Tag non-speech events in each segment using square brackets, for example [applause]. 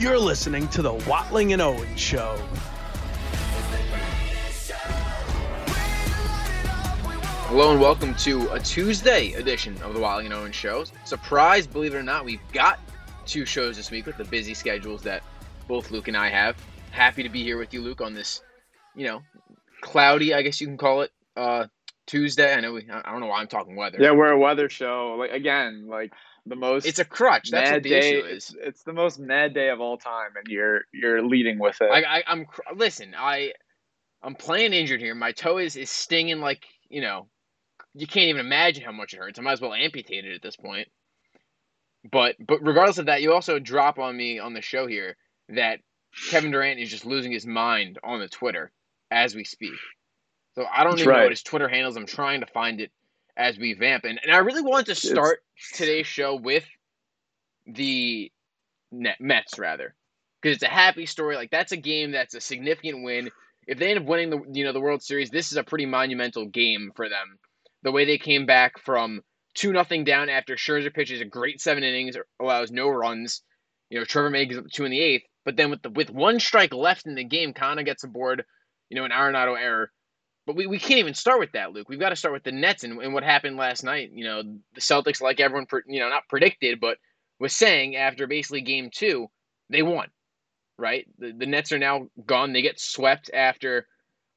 You're listening to the Watling and Owen Show. Hello and welcome to a Tuesday edition of the Watling and Owen Show. Surprise, believe it or not, we've got two shows this week with the busy schedules that both Luke and I have. Happy to be here with you, Luke, on this, you know, cloudy, I guess you can call it, uh, Tuesday. I know we, I don't know why I'm talking weather. Yeah, we're a weather show. Like again, like the most. It's a crutch. That's what the day, issue is. It's, the most mad day of all time, and you're you're leading with it. I, I I'm listen. I I'm playing injured here. My toe is is stinging like you know. You can't even imagine how much it hurts. I might as well amputate it at this point. But but regardless of that, you also drop on me on the show here that Kevin Durant is just losing his mind on the Twitter as we speak. So I don't That's even know what his Twitter handles. I'm trying to find it as we vamp. And, and I really wanted to start today's show with the Net, Mets, rather, because it's a happy story. Like that's a game that's a significant win. If they end up winning the you know the World Series, this is a pretty monumental game for them. The way they came back from two nothing down after Scherzer pitches a great seven innings, allows no runs. You know Trevor May gives up two in the eighth, but then with the with one strike left in the game, Canha gets aboard. You know an Arenado error. But we, we can't even start with that, Luke. We've got to start with the Nets and, and what happened last night. You know, the Celtics, like everyone, you know, not predicted, but was saying after basically game two, they won, right? The, the Nets are now gone. They get swept after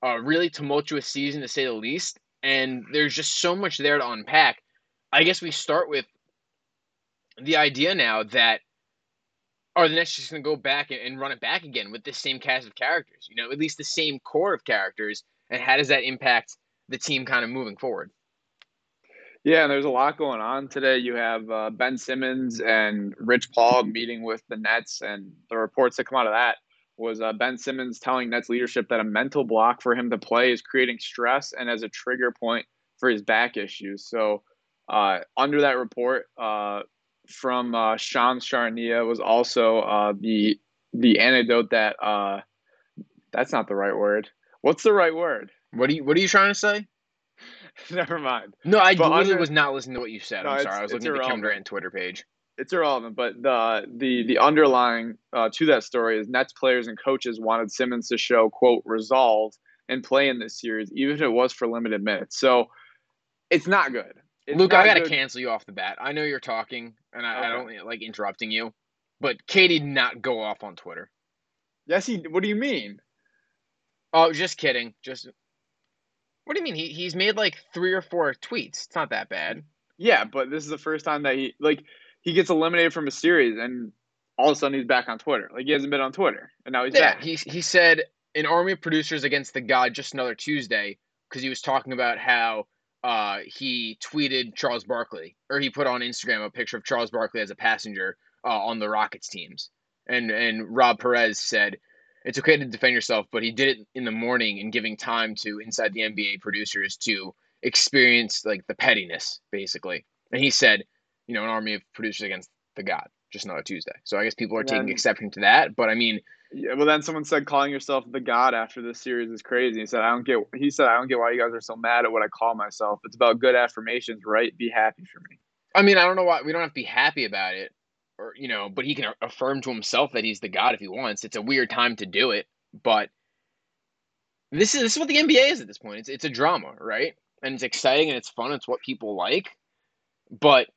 a really tumultuous season, to say the least. And there's just so much there to unpack. I guess we start with the idea now that are the Nets just going to go back and, and run it back again with the same cast of characters? You know, at least the same core of characters and how does that impact the team kind of moving forward? Yeah, and there's a lot going on today. You have uh, Ben Simmons and Rich Paul meeting with the Nets, and the reports that come out of that was uh, Ben Simmons telling Nets leadership that a mental block for him to play is creating stress and as a trigger point for his back issues. So, uh, under that report uh, from uh, Shams Charania was also uh, the the anecdote that that's not the right word. What's the right word? What are you What are you trying to say? [laughs] Never mind. No, I But literally under- was not listening to what you said. No, I'm sorry. I was looking at the irrelevant. Durant Twitter page. It's irrelevant, but the the the underlying uh, to that story is Nets players and coaches wanted Simmons to show quote resolve and play in this series, even if it was for limited minutes. So it's not good. It's Luke, not I got to good. cancel you off the bat. I know you're talking, and I, I don't like interrupting you, but KD did not go off on Twitter. Yes, he. What do you mean? Oh, just kidding. Just what do you mean? He he's made like three or four tweets. It's not that bad. Yeah, but this is the first time that he like he gets eliminated from a series, and all of a sudden he's back on Twitter. Like he hasn't been on Twitter, and now he's Yeah, back. he he said an army of producers against the god just another Tuesday because he was talking about how uh he tweeted Charles Barkley or he put on Instagram a picture of Charles Barkley as a passenger uh, on the Rockets teams, and and Rob Perez said it's okay to defend yourself, but he did it in the morning and giving time to inside the NBA producers to experience like the pettiness basically, and he said you know an army of producers against the god just another Tuesday. So I guess people are And taking exception to that, but I mean. Yeah, well, then someone said calling yourself the god after this series is crazy. He said, "I don't get." He said, "I don't get why you guys are so mad at what I call myself. It's about good affirmations, right? Be happy for me." I mean, I don't know why we don't have to be happy about it, or you know, but he can affirm to himself that he's the god if he wants. It's a weird time to do it, but this is this is what the NBA is at this point. It's it's a drama, right? And it's exciting and it's fun. It's what people like, but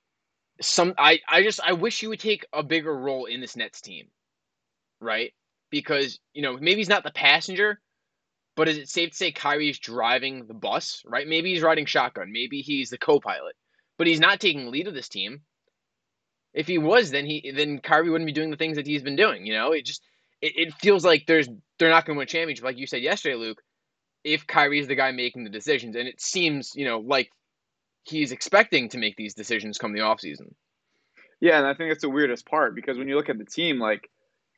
some I I just I wish you would take a bigger role in this Nets team, right? Because you know maybe he's not the passenger, but is it safe to say Kyrie's driving the bus, right? Maybe he's riding shotgun. Maybe he's the co-pilot but he's not taking lead of this team. If he was, then he then Kyrie wouldn't be doing the things that he's been doing. You know, it just it, it feels like there's they're not going to win a championship, like you said yesterday, Luke. If Kyrie is the guy making the decisions, and it seems you know like he's expecting to make these decisions come the offseason. Yeah, and I think that's the weirdest part because when you look at the team, like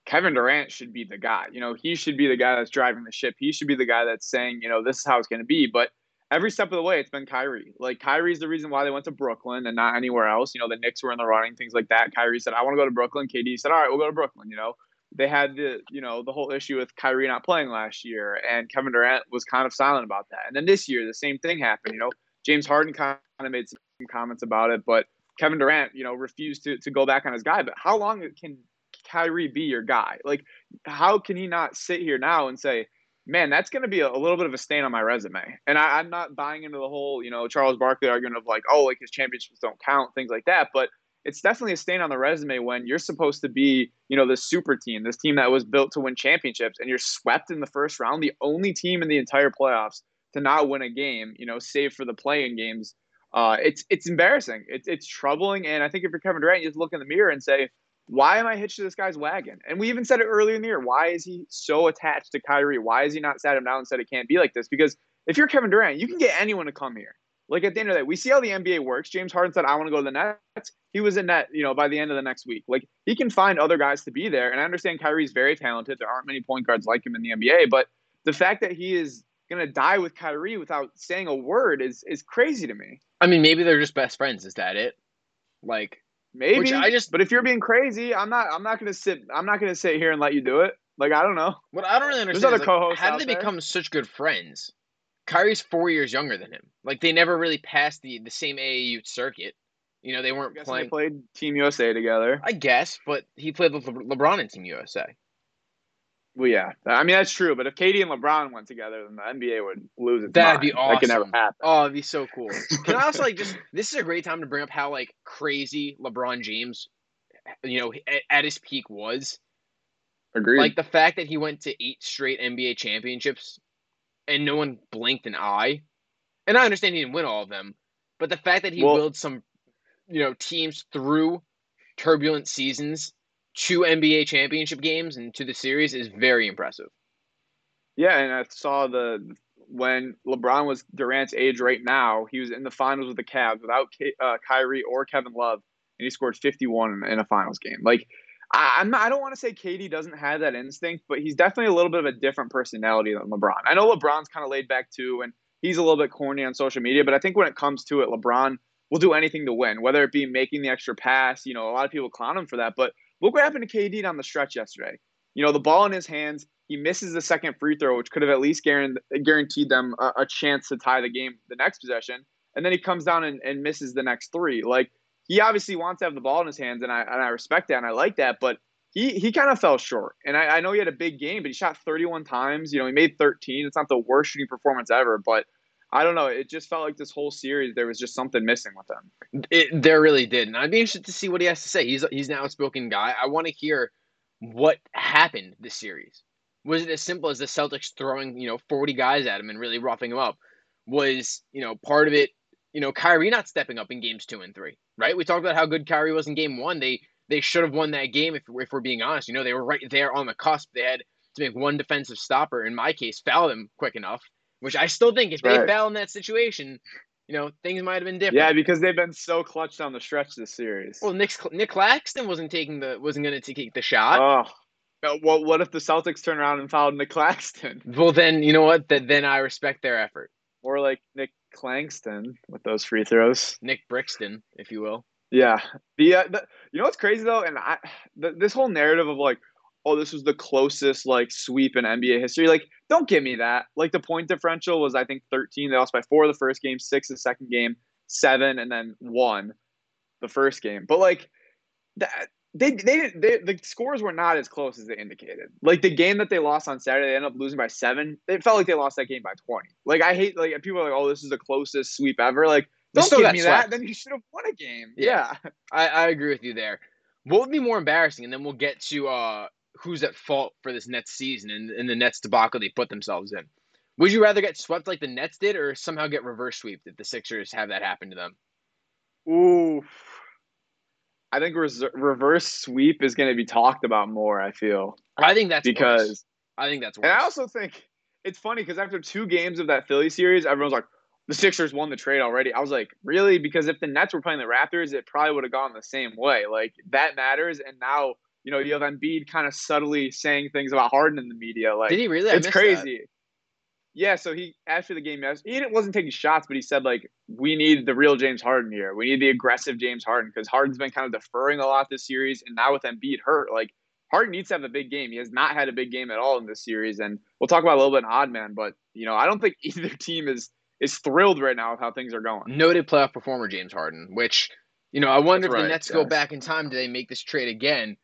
Kevin Durant should be the guy. You know, he should be the guy that's driving the ship. He should be the guy that's saying, you know, this is how it's going to be. But every step of the way, it's been Kyrie. Like Kyrie's the reason why they went to Brooklyn and not anywhere else. You know, the Knicks were in the running, things like that. Kyrie said, "I want to go to Brooklyn." KD said, "All right, we'll go to Brooklyn." You know, they had the you know the whole issue with Kyrie not playing last year, and Kevin Durant was kind of silent about that. And then this year, the same thing happened. You know, James Harden kind of made some comments about it, but Kevin Durant, you know, refused to, to go back on his guy. But how long can Kyrie be your guy? Like, how can he not sit here now and say, man, that's going to be a, a, little bit of a stain on my resume? And I, I'm not buying into the whole, you know, Charles Barkley argument of like, oh, like his championships don't count, things like that. But it's definitely a stain on the resume when you're supposed to be, you know, this super team, this team that was built to win championships, and you're swept in the first round, the only team in the entire playoffs to not win a game, you know, save for the play-in games. Uh, it's it's embarrassing. It's it's troubling, and I think if you're Kevin Durant, you just look in the mirror and say, "Why am I hitched to this guy's wagon?" And we even said it earlier in the year. Why is he so attached to Kyrie? Why is he not sat him down and said it can't be like this? Because if you're Kevin Durant, you can get anyone to come here. Like at the end of the day, we see how the NBA works. James Harden said, "I want to go to the Nets." He was in net, you know, by the end of the next week. Like he can find other guys to be there. And I understand Kyrie's very talented. There aren't many point guards like him in the NBA, but the fact that he is going to die with Kyrie without saying a word is is crazy to me. I mean, maybe they're just best friends. Is that it? Like maybe. I just. But if you're being crazy, I'm not. I'm not going to sit. I'm not to sit here and let you do it. Like I don't know. What I don't really understand. There's other like. How did they there? become such good friends? Kyrie's four years younger than him. Like they never really passed the the same AAU circuit. You know, they weren't playing. They played Team USA together. I guess, but he played with Le- LeBron in Team USA. Well, yeah, I mean that's true. But if KD and LeBron went together, then the NBA would lose its That'd mind. be awesome. That could never happen. Oh, it'd be so cool. Can I also like just [laughs] this is a great time to bring up how like crazy LeBron James, you know, at, at his peak was. Agreed. Like the fact that he went to eight straight NBA championships, and no one blinked an eye. And I understand he didn't win all of them, but the fact that he well, willed some, you know, teams through turbulent seasons two NBA championship games and to the series is very impressive. Yeah, and I saw the when LeBron was Durant's age right now, he was in the finals with the Cavs without uh, Kyrie or Kevin Love, and he scored 51 in a finals game. Like, I, I'm not, I don't want to say KD doesn't have that instinct, but he's definitely a little bit of a different personality than LeBron. I know LeBron's kind of laid back too, and he's a little bit corny on social media, but I think when it comes to it, LeBron will do anything to win, whether it be making the extra pass. You know, a lot of people clown him for that, but Look what happened to KD on the stretch yesterday. You know, the ball in his hands, he misses the second free throw, which could have at least guaranteed them a, a chance to tie the game the next possession. And then he comes down and, and misses the next three. Like, he obviously wants to have the ball in his hands, and I, and I respect that and I like that. But he, he kind of fell short. And I, I know he had a big game, but he shot 31 times. You know, he made 13. It's not the worst shooting performance ever, but – I don't know. It just felt like this whole series there was just something missing with him. It, there really did, and I'd be interested to see what he has to say. He's he's an outspoken guy. I want to hear what happened this series. Was it as simple as the Celtics throwing you know forty guys at him and really roughing him up? Was you know part of it? You know Kyrie not stepping up in games two and three, right? We talked about how good Kyrie was in game one. They they should have won that game if, if we're being honest. You know they were right there on the cusp. They had to make one defensive stopper. In my case, foul them quick enough which I still think if right. they fell in that situation, you know, things might have been different. Yeah, because they've been so clutch down the stretch this series. Well, Nick Nick Claxton wasn't taking the wasn't going to take the shot. Oh, well, what if the Celtics turn around and fouled Nick Claxton? [laughs] Well, then you know what? That then I respect their effort. Or like Nick Clangston with those free throws. Nick Brixton, if you will. Yeah. The, uh, the you know what's crazy though, and I the, this whole narrative of like oh, this was the closest like sweep in NBA history. Like, don't give me that. Like the point differential was I think 13. They lost by four the first game, six the second game, seven, and then one the first game. But like that they they, they the scores were not as close as they indicated. Like the game that they lost on Saturday, they ended up losing by seven. It felt like they lost that game by 20. Like I hate like people are like, oh, this is the closest sweep ever. Like, don't give me swept. that. Then you should have won a game. Yeah. yeah. I, I agree with you there. What would be more embarrassing? And then we'll get to uh who's at fault for this Nets season and, and the Nets debacle they put themselves in. Would you rather get swept like the Nets did, or somehow get reverse swept if the Sixers have that happen to them? Ooh, I think res- reverse sweep is going to be talked about more. I feel. I think that's because worse. I think that's worse. And I also think it's funny because after two games of that Philly series, everyone's like, the Sixers won the trade already. I was like, really? Because if the Nets were playing the Raptors, it probably would have gone the same way. Like that matters. And now you know, you have Embiid kind of subtly saying things about Harden in the media. Like, did he really? It's crazy. That. Yeah, so he after the game, he wasn't taking shots, but he said like, "We need the real James Harden here. We need the aggressive James Harden because Harden's been kind of deferring a lot this series, and now with Embiid hurt, like Harden needs to have a big game. He has not had a big game at all in this series, and we'll talk about a little bit in odd man, but you know, I don't think [laughs] either team is is thrilled right now with how things are going. Noted playoff performer James Harden, which you know, I wonder That's if right, the Nets go back in time, do they make this trade again?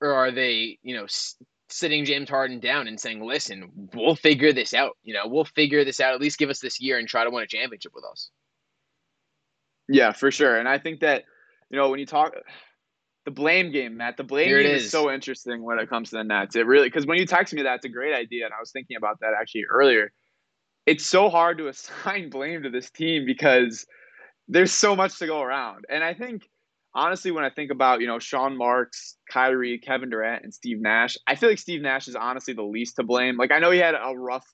Or are they, you know, s- sitting James Harden down and saying, "Listen, we'll figure this out. You know, we'll figure this out. At least give us this year and try to win a championship with us." Yeah, for sure. And I think that, you know, when you talk the blame game, Matt, the blame Here game is. is. so interesting when it comes to the Nets. It really because when you text me that's a great idea, and I was thinking about that actually earlier. It's so hard to [laughs] assign blame to this team because there's so much to go around. And I think honestly, when I think about, you know, Sean Marks, Kyrie, Kevin Durant, and Steve Nash, I feel like Steve Nash is honestly the least to blame. Like I know he had a rough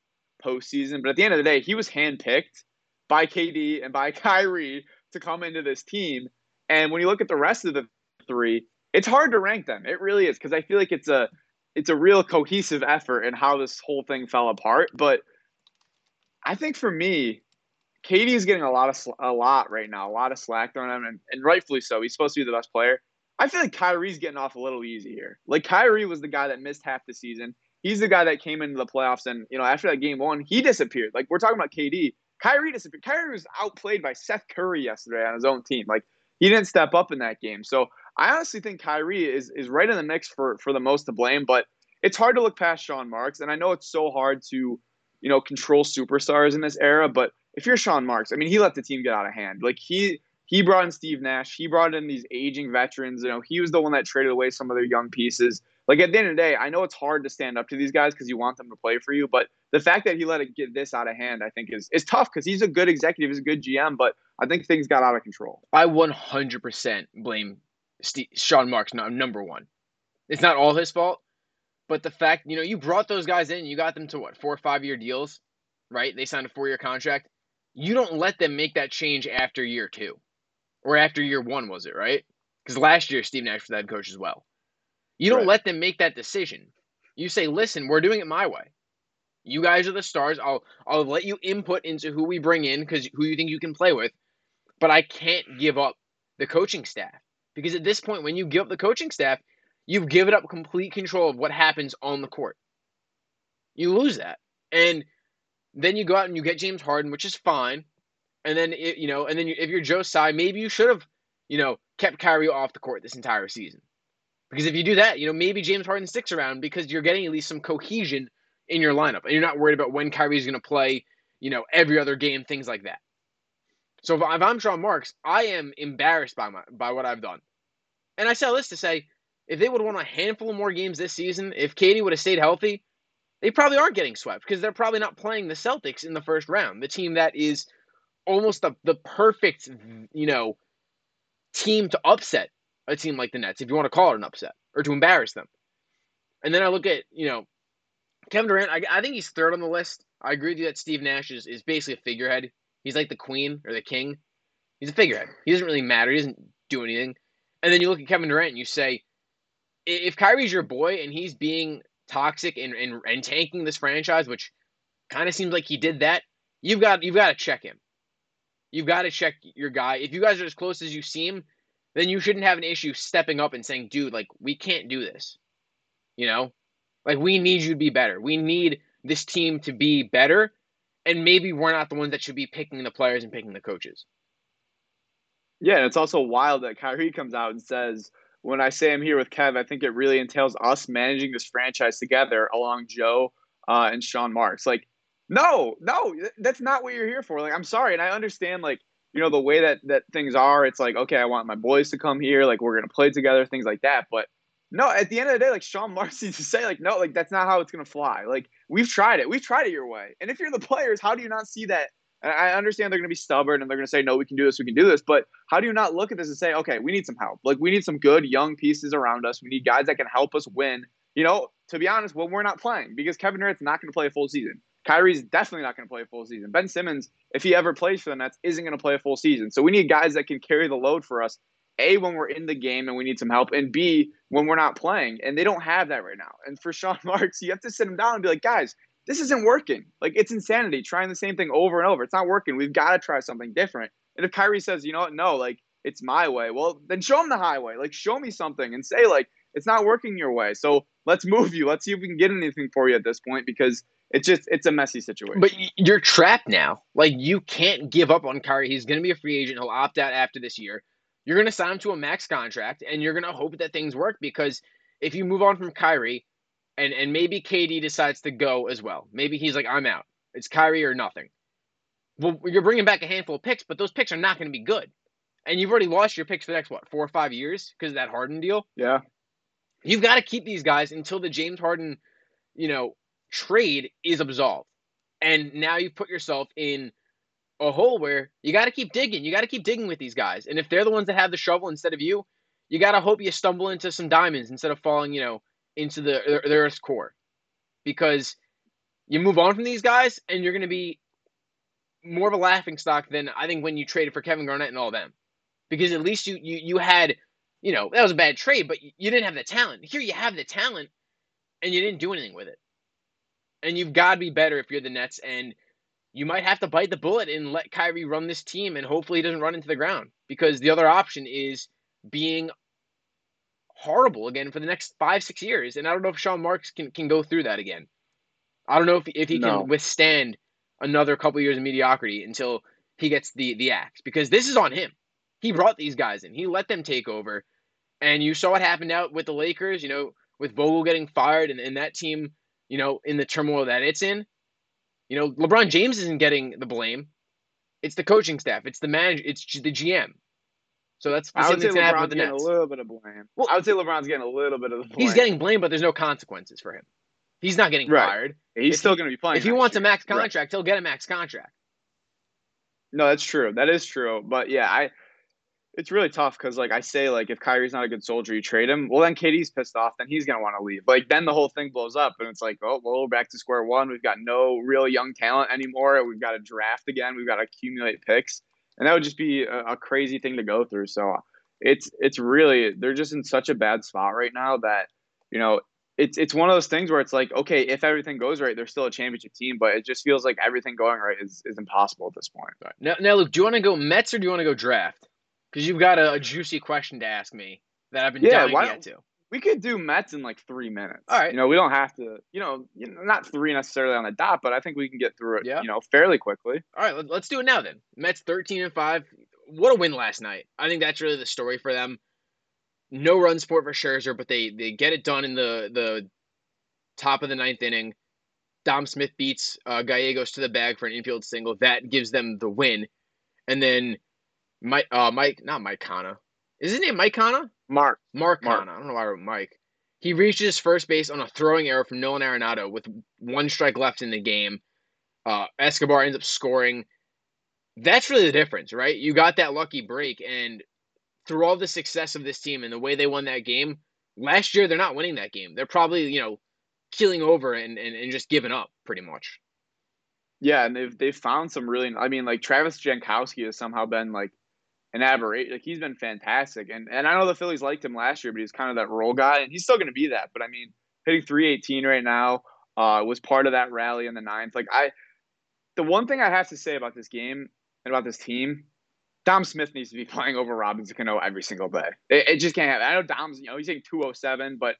postseason, but at the end of the day, he was handpicked by KD and by [laughs] Kyrie to come into this team. And when you look at the rest of the three, it's hard to rank them. It really is because I feel like it's a it's a real cohesive effort in how this whole thing fell apart. But I think for me, KD is getting a lot of a lot right now, a lot of slack thrown at him, and, and rightfully so. He's supposed to be the best player. I feel like Kyrie's getting off a little easy here. Like Kyrie was the guy that missed half the season. He's the guy that came into the playoffs, and you know after that game one, he disappeared. Like we're talking about KD, Kyrie disappeared. Kyrie was outplayed by Seth Curry yesterday on his own team. Like he didn't step up in that game. So I honestly think Kyrie is is right in the mix for for the most to blame. But it's hard to look past Sean Marks, and I know it's so hard to you know control superstars in this era. But if you're Sean Marks, I mean, he let the team get out of hand. Like he he brought in Steve Nash, he brought in these aging veterans. You know, he was the one that traded away some of their young pieces. Like at the end of the day, I know it's hard to stand up to these guys because you want them to play for you, but the fact that he let it get this out of hand, I think, is is tough because he's a good executive, he's a good GM, but I think things got out of control. I 100% blame Steve, Sean Marks number one. It's not all his fault, but the fact you know you brought those guys in, you got them to what four or five year deals, right? They signed a four year contract. You don't let them make that change after year two, or after year one, was it right? Because last year Steve Nash was the head coach as well. You don't Right. let them make that decision. You say, "Listen, we're doing it my way. You guys are the stars. I'll I'll let you input into who we bring in because who you think you can play with, but I can't give up the coaching staff because at this point, when you give up the coaching staff, you've given up complete control of what happens on the court. You lose that, and then you go out and you get James Harden, which is fine, and then it, you know, and then you, if you're Joe Tsai, maybe you should have, you know, kept Kyrie off the court this entire season. Because if you do that, you know, maybe James Harden sticks around because you're getting at least some cohesion in your lineup, and you're not worried about when Kyrie's going to play, you know, every other game, things like that. So if, if I'm Sean Marks, I am embarrassed by my by what I've done, and I say this to say, if they would have won a handful of more games this season, if KD would have stayed healthy, they probably aren't getting swept because they're probably not playing the Celtics in the first round, the team that is almost the the perfect, you know, team to upset a team like the Nets, if you want to call it an upset, or to embarrass them. And then I look at, you know, Kevin Durant, I, I think he's third on the list. I agree with you that Steve Nash is, is basically a figurehead. He's like the queen or the king. He's a figurehead. He doesn't really matter. He doesn't do anything. And then you look at Kevin Durant and you say, if Kyrie's your boy and he's being toxic and, and, and tanking this franchise, which kind of seems like he did that, you've got you've got to check him. You've got to check your guy. If you guys are as close as you seem, then you shouldn't have an issue stepping up and saying, dude, like, we can't do this. You know? Like, we need you to be better. We need this team to be better. And maybe we're not the ones that should be picking the players and picking the coaches. Yeah, and it's also wild that Kyrie comes out and says, when I say I'm here with Kev, I think it really entails us managing this franchise together along Joe uh, and Sean Marks. Like, no, no, that's not what you're here for. Like, I'm sorry, and I understand, like, you know, the way that that things are. It's like, okay, I want my boys to come here, like, we're gonna play together, things like that. But no, at the end of the day, like Sean Marks [laughs] needs to say, like, no, like that's not how it's gonna fly. Like, we've tried it, we've tried it your way. And if you're the players, how do you not see that? And I understand they're going to be stubborn and they're going to say, no, we can do this, we can do this. But how do you not look at this and say, okay, we need some help? Like, we need some good young pieces around us. We need guys that can help us win. You know, to be honest, when we're not playing, because Kevin Durant's not going to play a full season. Kyrie's definitely not going to play a full season. Ben Simmons, if he ever plays for the Nets, isn't going to play a full season. So we need guys that can carry the load for us. A, when we're in the game and we need some help, and B, when we're not playing. And they don't have that right now. And for Sean [laughs] Marks, you have to sit him down and be like, guys, this isn't working. Like it's insanity trying the same thing over and over. It's not working. We've got to try something different. And if Kyrie says, you know what, no, like it's my way, well, then show him the highway. Like show me something and say like it's not working your way. So let's move you. Let's see if we can get anything for you at this point because it's just it's a messy situation. But you're trapped now. Like you can't give up on Kyrie. He's going to be a free agent. He'll opt out after this year. You're going to sign him to a max contract, and you're going to hope that things work because if you move on from Kyrie, and and maybe KD decides to go as well. Maybe he's like, I'm out. It's Kyrie or nothing. Well, you're bringing back a handful of picks, but those picks are not going to be good. And you've already lost your picks for the next what four or five years because of that Harden deal. Yeah, you've got to keep these guys until the James Harden, you know, trade is absolved. And now you put yourself in a hole where you got to keep digging. You got to keep digging with these guys. And if they're the ones that have the shovel instead of you, you got to hope you stumble into some diamonds instead of falling, you know, into the, Earth's core. Because you move on from these guys and you're going to be more of a laughing stock than I think when you traded for Kevin Garnett and all them. Because at least you you you had, you know, that was a bad trade, but you didn't have the talent. Here you have the talent and you didn't do anything with it. And you've got to be better if you're the Nets and you might have to bite the bullet and let Kyrie run this team and hopefully he doesn't run into the ground because the other option is being horrible again for the next five, six years. And I don't know if Sean Marks can, can go through that again. I don't know if, if he no. can withstand another couple years of mediocrity until he gets the, the axe because this is on him. He brought these guys in, he let them take over. And you saw what happened out with the Lakers, you know, with Vogel getting fired and, and that team, you know, in the turmoil that it's in you know, LeBron James isn't getting the blame. It's the coaching staff. It's the manager. It's the GM. So that's the I would say LeBron's getting a little bit of blame. Well, I would say LeBron's getting a little bit of the blame. He's getting blamed, but there's no consequences for him. He's not getting right. fired. He's if still he, going to be playing. If he wants year. a max contract, right. he'll get a max contract. No, that's true. That is true. But yeah, I it's really tough because like I say, like if Kyrie's not a good soldier, you trade him. Well, then KD's pissed off. Then he's gonna want to leave. Like then the whole thing blows up, and it's like, oh, well, we're back to square one. We've got no real young talent anymore. We've got to draft again. We've got to accumulate picks, and that would just be a, a crazy thing to go through. So it's it's really they're just in such a bad spot right now that you know it's it's one of those things where it's like okay if everything goes right they're still a championship team but it just feels like everything going right is, is impossible at this point now, now luke do you want to go mets or do you want to go draft because you've got a, a, juicy question to ask me that I've been yeah, dying to get to. We could do Mets in like three minutes. All right. You know, we don't have to. You know, you know, not three necessarily on the dot, but I think we can get through it. Yeah. You know, fairly quickly. All right, let, let's do it now then. Mets thirteen and five. What a win last night. I think that's really the story for them. No run support for Scherzer, but they they get it done in the the top of the ninth inning. Dom Smith beats uh, Gallegos to the bag for an infield single. That gives them the win. And then Mike, uh, Mike, not Mike Canha. Is his name Mike Canha? Mark. Mark, Mark. I don't know why I wrote Mike. He reaches first base on a throwing error from Nolan Arenado with one strike left in the game. Uh, Escobar ends up scoring. That's really the difference, right? You got that lucky break, and through all the success of this team and the way they won that game, last year they're not winning that game. They're probably, you know, keeling over and, and, and just giving up pretty much. Yeah, and they've they've found some really I mean, like Travis Jankowski has somehow been like an aberration. Like he's been fantastic, and and I know the Phillies liked him last year, but he's kind of that role guy, and he's still going to be that. But I mean, hitting 318 right now uh, was part of that rally in the ninth. Like I, the one thing I have to say about this game and about this team, Dom Smith needs to be [laughs] playing over Robinson Cano every single day. It, it just can't happen. I know Dom's, you know, he's hitting 207, but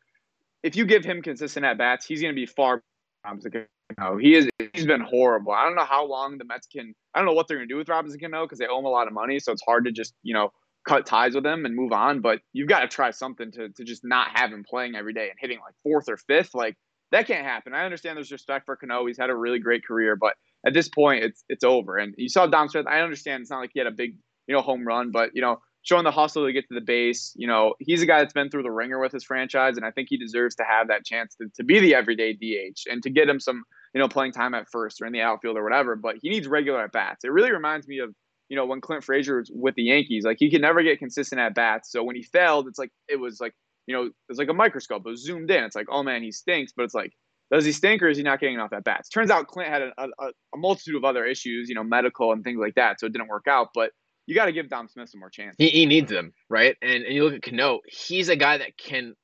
if you give him consistent at bats, he's going to be far. Robinson Cano. He is. He's been horrible. I don't know how long the Mets can. I don't know what they're going to do with Robinson Cano because they owe him a lot of money, so it's hard to just you know cut ties with him and move on. But you've got to try something to to just not have him playing every day and hitting like fourth or fifth. Like that can't happen. I understand there's respect for Cano. He's had a really great career, but at this point, it's it's over. And you saw Dom Smith. I understand it's not like he had a big you know home run, but you know showing the hustle to get to the base. You know, he's a guy that's been through the ringer with his franchise, and I think he deserves to have that chance to, to be the everyday DH and to get him some, you know, playing time at first or in the outfield or whatever. But he needs regular at bats. It really reminds me of, you know, when Clint Frazier was with the Yankees. Like he could never get consistent at bats. So when he failed, it's like it was like, you know, it's like a microscope. It was zoomed in. It's like, oh man, he stinks. But it's like, does he stink or is he not getting enough at bats? Turns out Clint had a, a, a multitude of other issues, you know, medical and things like that. So it didn't work out. But you got to give Dom Smith some more chances. He, he needs them, right? And and you look at Cano, he's a guy that can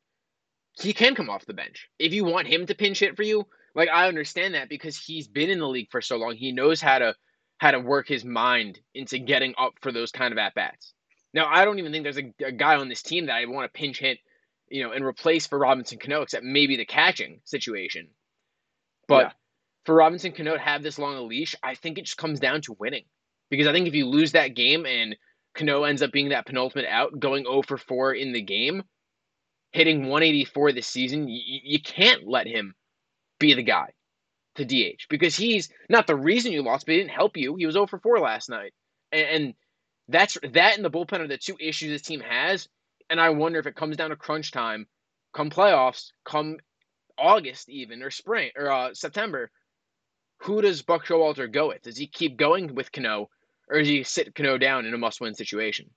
he can come off the bench. If you want him to pinch hit for you, like I understand that because he's been in the league for so long. He knows how to how to work his mind into getting up for those kind of at bats. Now, I don't even think there's a, a guy on this team that I want to pinch hit, you know, and replace for Robinson Cano, except maybe the catching situation. But yeah. for Robinson Cano to have this long a leash, I think it just comes down to winning. Because I think if you lose that game and Cano ends up being that penultimate out, going 0 for 4 in the game, hitting 184 this season, you, you can't let him be the guy to DH because he's not the reason you lost, but he didn't help you. He was 0 for 4 last night. And, and that's that and the bullpen are the two issues this team has. And I wonder if it comes down to crunch time, come playoffs, come August even or spring or uh, September, who does Buck Showalter go with? Does he keep going with Cano, or does he sit Cano down in a must-win situation?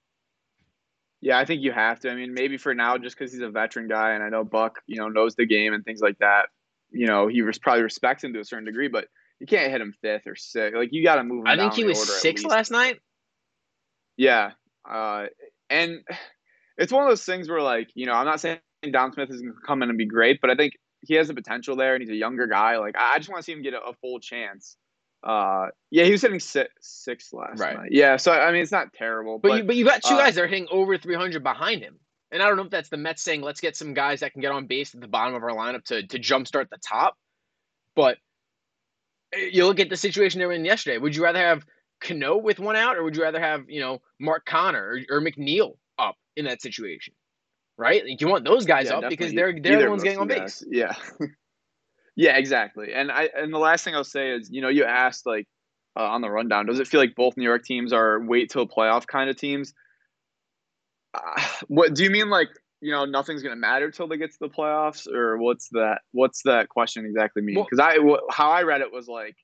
Yeah, I think you have to. I mean, maybe for now, just because he's a veteran guy, and I know Buck, you know, knows the game and things like that. You know, he was probably respects him to a certain degree, but you can't hit him fifth or sixth. Like you got to move. I think he was six last night. Yeah, uh, and it's one of those things where, like, you know, I'm not saying Dom Smith is going to come in and be great, but I think he has the potential there, and he's a younger guy. Like, I just want to see him get a, a full chance. Uh, yeah, he was hitting six, six last right. night. Yeah, so I mean, it's not terrible. But but you, but you got two uh, guys that are hitting over 300 behind him, and I don't know if that's the Mets saying let's get some guys that can get on base at the bottom of our lineup to to jumpstart the top. But eh, you look at the situation they were in yesterday. Would you rather have Cano with one out, or would you rather have you know Mark Canha or, or McNeil up in that situation? Right? Like you want those guys yeah, up because they're they're the ones getting on base. Yeah. [laughs] Yeah, exactly. And I and the last thing I'll say is, you know, you asked like uh, on the rundown, does it feel like both New York teams are wait till playoff kind of teams? Uh, [sighs] what do you mean? Like, you know, nothing's gonna matter till they get to the playoffs, or what's that? What's that question exactly mean? Because well, I how I read it was like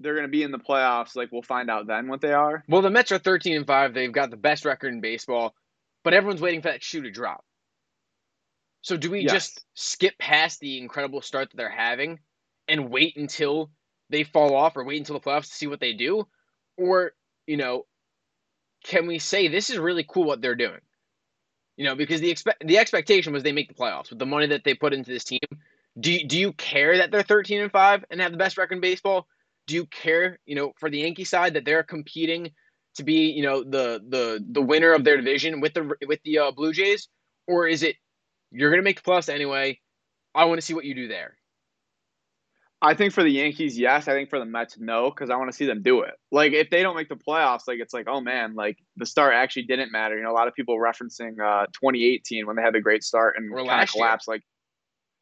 they're going to be in the playoffs. Like we'll find out then what they are. Well, the Mets are thirteen and five. They've got the best record in baseball, but everyone's waiting for that shoe to drop. So do we yes. just skip past the incredible start that they're having and wait until they fall off or wait until the playoffs to see what they do? Or, you know, can we say this is really cool what they're doing? You know, because the expect the expectation was they make the playoffs with the money that they put into this team. Do you, do you care that they're 13 and 5 and have the best record in baseball? Do you care, you know, for the Yankee side that they're competing to be, you know, the the the winner of their division with the with the uh, Blue Jays, or is it you're going to make the playoffs anyway. I want to see what you do there. I think for the Yankees, yes. I think for the Mets, no, because I want to see them do it. Like if they don't make the playoffs, like it's like, oh man, like the start actually didn't matter. You know, a lot of people referencing uh, 2018 when they had the great start and kind of collapsed. Like,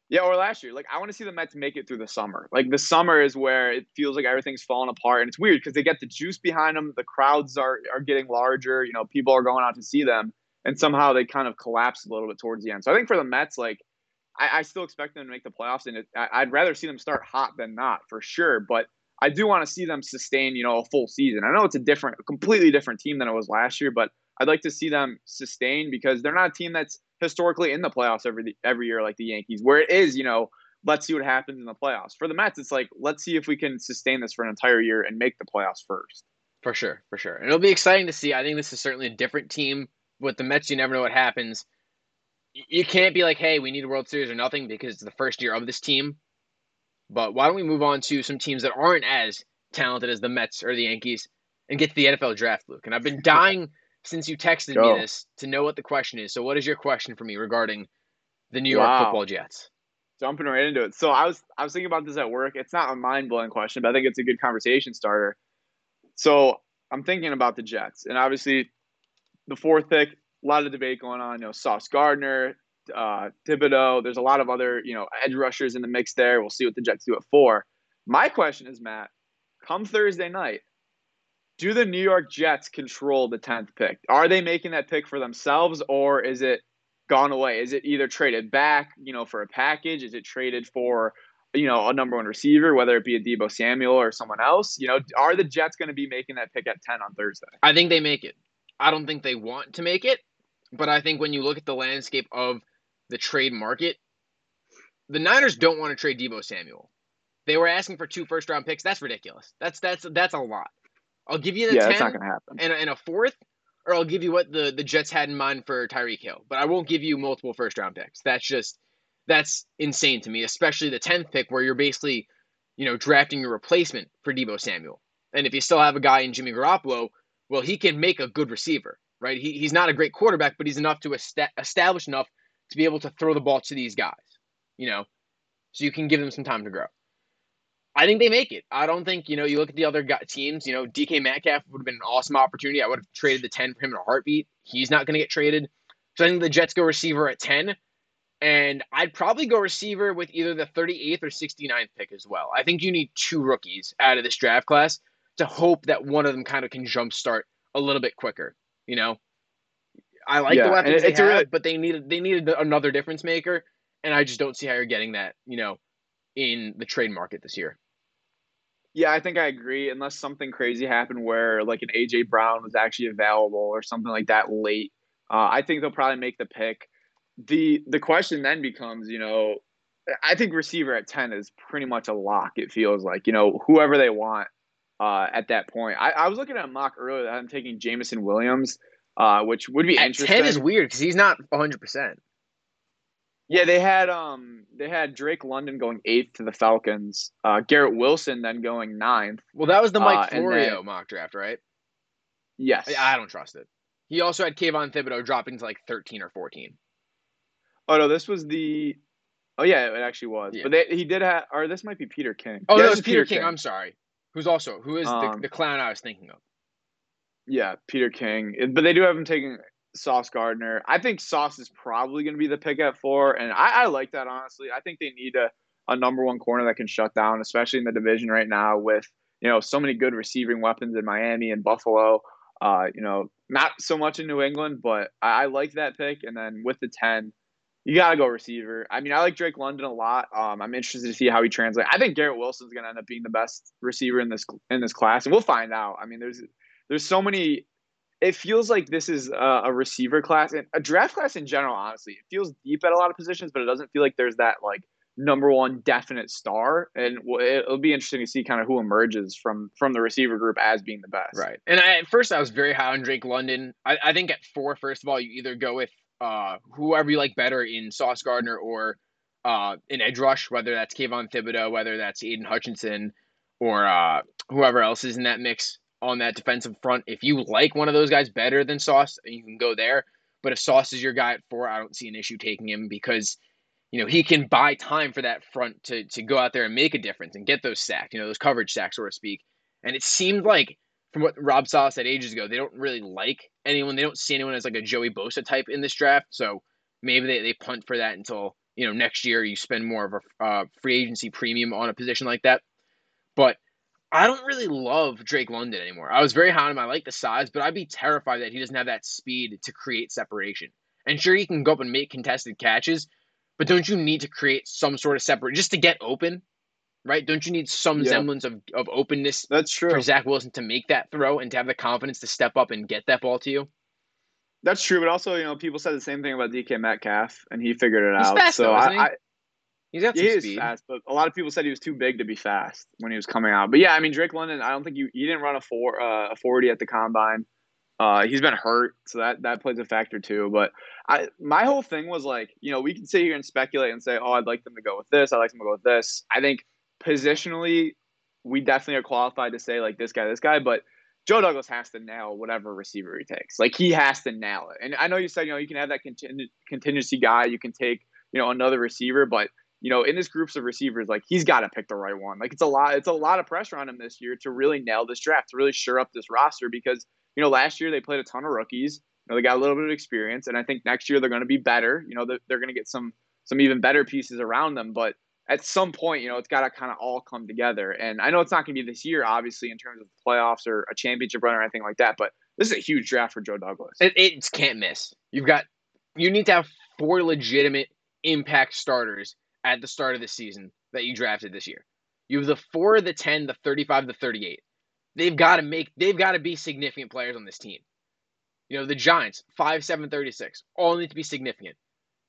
yeah, or last year. Like I want to see the Mets make it through the summer. Like the summer is where it feels like everything's falling apart, and it's weird because they get the juice behind them. The crowds are are getting larger. You know, people are going out to see them and somehow they kind of collapsed a little bit towards the end. So I think for the Mets, like I, I still expect them to make the playoffs, and it, I, would rather see them start hot than not for sure. But I do want to see them sustain, you know, a full season. I know it's a different, a completely different team than it was last year, but I'd like to see them sustain because they're not a team that's historically in the playoffs every every year like the Yankees, where it is, you know, let's see what happens in the playoffs. For the Mets, it's like let's see if we can sustain this for an entire year and make the playoffs first. For sure, for sure. And it'll be exciting to see. I think this is certainly a different team with the Mets, you never know what happens. You can't be like, hey, we need a World Series or nothing because it's the first year of this team. But why don't we move on to some teams that aren't as talented as the Mets or the Yankees and get to the NFL draft, Luke? And I've been dying [laughs] since you texted Go. me this to know what the question is. So, what is your question for me regarding the New York wow. Football Jets? Jumping right into it. So I was I was thinking about this at work. It's not a mind blowing question, but I think it's a good conversation starter. So I'm thinking about the Jets, and obviously the fourth pick, a lot of debate going on. You know, Sauce Gardner, uh, Thibodeaux. There's a lot of other you know edge rushers in the mix there. We'll see what the Jets do at four. My question is, Matt, come Thursday night, do the New York Jets control the tenth pick? Are they making that pick for themselves, or is it gone away? Is it either traded back, you know, for a package? Is it traded for you know, a number one receiver, whether it be a Deebo Samuel or someone else. You know, are the Jets going to be making that pick at 10 on Thursday? I think they make it. I don't think they want to make it, but I think when you look at the landscape of the trade market, the Niners don't want to trade Deebo Samuel. They were asking for two first round picks. That's ridiculous. That's that's that's a lot. I'll give you the yeah, 10 not gonna happen. And, and a fourth, or I'll give you what the, the Jets had in mind for Tyreek Hill. But I won't give you multiple first round picks. That's just that's insane to me, especially the tenth pick where you're basically, you know, drafting your replacement for Deebo Samuel. And if you still have a guy in Jimmy Garoppolo well, he can make a good receiver, right? He, he's not a great quarterback, but he's enough to est- establish enough to be able to throw the ball to these guys, you know, so you can give them some time to grow. I think they make it. I don't think, you know, you look at the other teams, you know, DK Metcalf would have been an awesome opportunity. I would have traded the 10 for him in a heartbeat. He's not going to get traded. So I think the Jets go receiver at 10. And I'd probably go receiver with either the 38th or 69th pick as well. I think you need two rookies out of this draft class to hope that one of them kind of can jumpstart a little bit quicker. You know, I like yeah, the weapons they have, really... but they needed they needed another difference maker, and I just don't see how you're getting that. You know, in the trade market this year. Yeah, I think I agree. Unless something crazy happened where like an AJ Brown was actually available or something like that late, uh, I think they'll probably make the pick. the The question then becomes, you know, I think receiver at ten is pretty much a lock. It feels like you know whoever they want uh, at that point. I, I was looking at a mock earlier that I'm taking Jameson Williams, uh, which would be at interesting. Ten is weird because he's not 100. percent yeah, they had um they had Drake London going eighth to the Falcons, uh, Garrett Wilson then going ninth. Well, that was the Mike uh, Florio then, mock draft, right? Yes. I don't trust it. He also had Kayvon Thibodeaux dropping to like thirteen or fourteen. Oh no, this was the. Oh yeah, it actually was. Yeah. But they, he did have, or this might be Peter King. Oh, yeah, that was Peter, Peter King. King. I'm sorry. Who's also who is um, the, the clown I was thinking of? Yeah, Peter King. But they do have him taking Sauce Gardner. I think Sauce is probably going to be the pick at four, and I, I, like that honestly. I think they need a, a number one corner that can shut down, especially in the division right now with you know so many good receiving weapons in Miami and Buffalo. Uh, you know, not so much in New England, but I, I like that pick. And then with the ten, you got to go receiver. I mean, I like Drake London a lot. Um, I'm interested to see how he translates. I think Garrett Wilson's to end up being the best receiver in this in this class, and we'll find out. I mean, there's there's so many it feels like this is a, a, receiver class and a draft class in general. Honestly, it feels deep at a lot of positions, but it doesn't feel like there's that like number one definite star. And it'll be interesting to see kind of who emerges from from the receiver group as being the best. Right. And I, at first, I was very high on Drake London. I, I think at four, first of all, you either go with uh, whoever you like better in Sauce Gardner or uh, in edge rush, whether that's Kayvon Thibodeaux, whether that's Aidan Hutchinson, or uh, whoever else is in that mix on that defensive front. If you like one of those guys better than Sauce, you can go there. But if Sauce is your guy at four, I don't see an issue taking him because, you know, he can buy time for that front to, to go out there and make a difference and get those sacks, you know, those coverage sacks, so to speak. And it seemed like, from what Rob Saleh said ages ago, they don't really like anyone. They don't see anyone as like a Joey Bosa type in this draft. So maybe they, they punt for that until, you know, next year you spend more of a uh, free agency premium on a position like that. But I don't really love Drake London anymore. I was very high on him. I like the size, but I'd be terrified that he doesn't have that speed to create separation. And sure, he can go up and make contested catches, but don't you need to create some sort of separate just to get open? Right? Don't you need some yeah. semblance of, of openness That's true. for Zach Wilson to make that throw and to have the confidence to step up and get that ball to you? That's true, but also, you know, people said the same thing about DK Metcalf, and he figured it He's out. so though, I, He's got he speed. fast, but a lot of people said he was too big to be fast when he was coming out. But yeah, I mean Drake London, I don't think you he didn't run a four uh, a forty at the combine. Uh, he's been hurt, so that that plays a factor too. But I my whole thing was like, you know, we can sit here and speculate and say, oh, I'd like them to go with this, I'd like them to go with this. I think positionally, we definitely are qualified to say like this guy, this guy, but Joe Douglas has to nail whatever receiver he takes. Like he has to nail it. And I know you said, you know, you can have that contingency guy, you can take, you know, another receiver, but you know, in this groups of receivers, like he's got to pick the right one. Like it's a lot, it's a lot of pressure on him this year to really nail this draft, to really sure up this roster because you know last year they played a ton of rookies. You know, they got a little bit of experience, and I think next year they're going to be better. You know, they're, they're going to get some some even better pieces around them, but at some point, you know, it's got to kind of all come together. And I know it's not going to be this year, obviously, in terms of the playoffs or a championship run or anything like that. But this is a huge draft for Joe Douglas. It, can't miss. You've got you need to have four legitimate impact starters at the start of the season that you drafted this year. You have the four, the 10, the 35, the 38. They've got to make, they've got to be significant players on this team. You know, the Giants, 5, 7, 36, all need to be significant.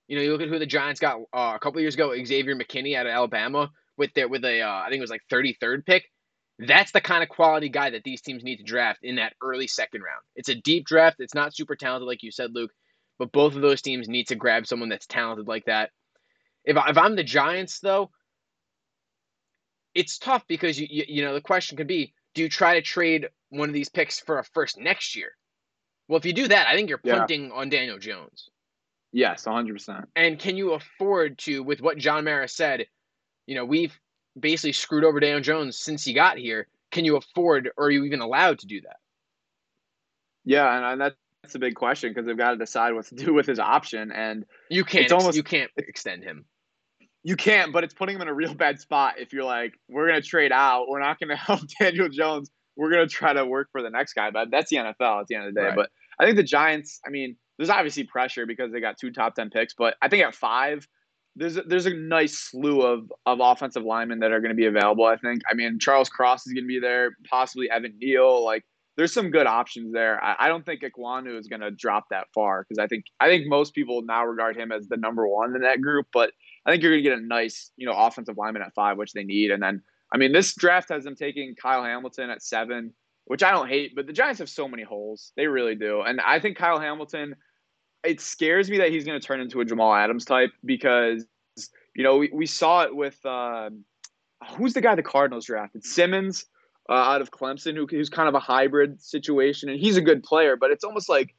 You know, you look at who the Giants got uh, a couple years ago, Xavier McKinney out of Alabama with their, with a, uh, I think it was like 33rd pick. That's the kind of quality guy that these teams need to draft in that early second round. It's a deep draft. It's not super talented, like you said, Luke, but both of those teams need to grab someone that's talented like that if, I, if I'm the Giants, though, it's tough because you, you you know the question could be: Do you try to trade one of these picks for a first next year? Well, if you do that, I think you're punting yeah. on Daniel Jones. Yes, 100. percent And can you afford to, with what John Mara said, you know, we've basically screwed over Daniel Jones since he got here. Can you afford, or are you even allowed to do that? Yeah, and that's that's the big question because they've got to decide what to do with his option, and you can't It's almost, you can't extend him. You can't, but it's putting him in a real bad spot if you're like, we're gonna trade out, we're not gonna [laughs] help Daniel Jones, we're gonna try to work for the next guy. But that's the NFL at the end of the day. Right. But I think the Giants, I mean, there's obviously pressure because they got two top ten picks, but I think at five, there's a, there's a nice slew of of offensive linemen that are going to be available. I think. I mean, Charles Cross is going to be there, possibly Evan Neal. Like, there's some good options there. I, I don't think Ekwonu is going to drop that far because I think I think most people now regard him as the number one in that group. But I think you're going to get a nice, you know, offensive lineman at five, which they need. And then, I mean, this draft has them taking Kyle Hamilton at seven, which I don't hate. But the Giants have so many holes; they really do. And I think Kyle Hamilton it scares me that he's going to turn into a Jamal Adams type because you know we, we saw it with uh, who's the guy the Cardinals drafted Simmons uh, out of Clemson who, who's kind of a hybrid situation and he's a good player but it's almost like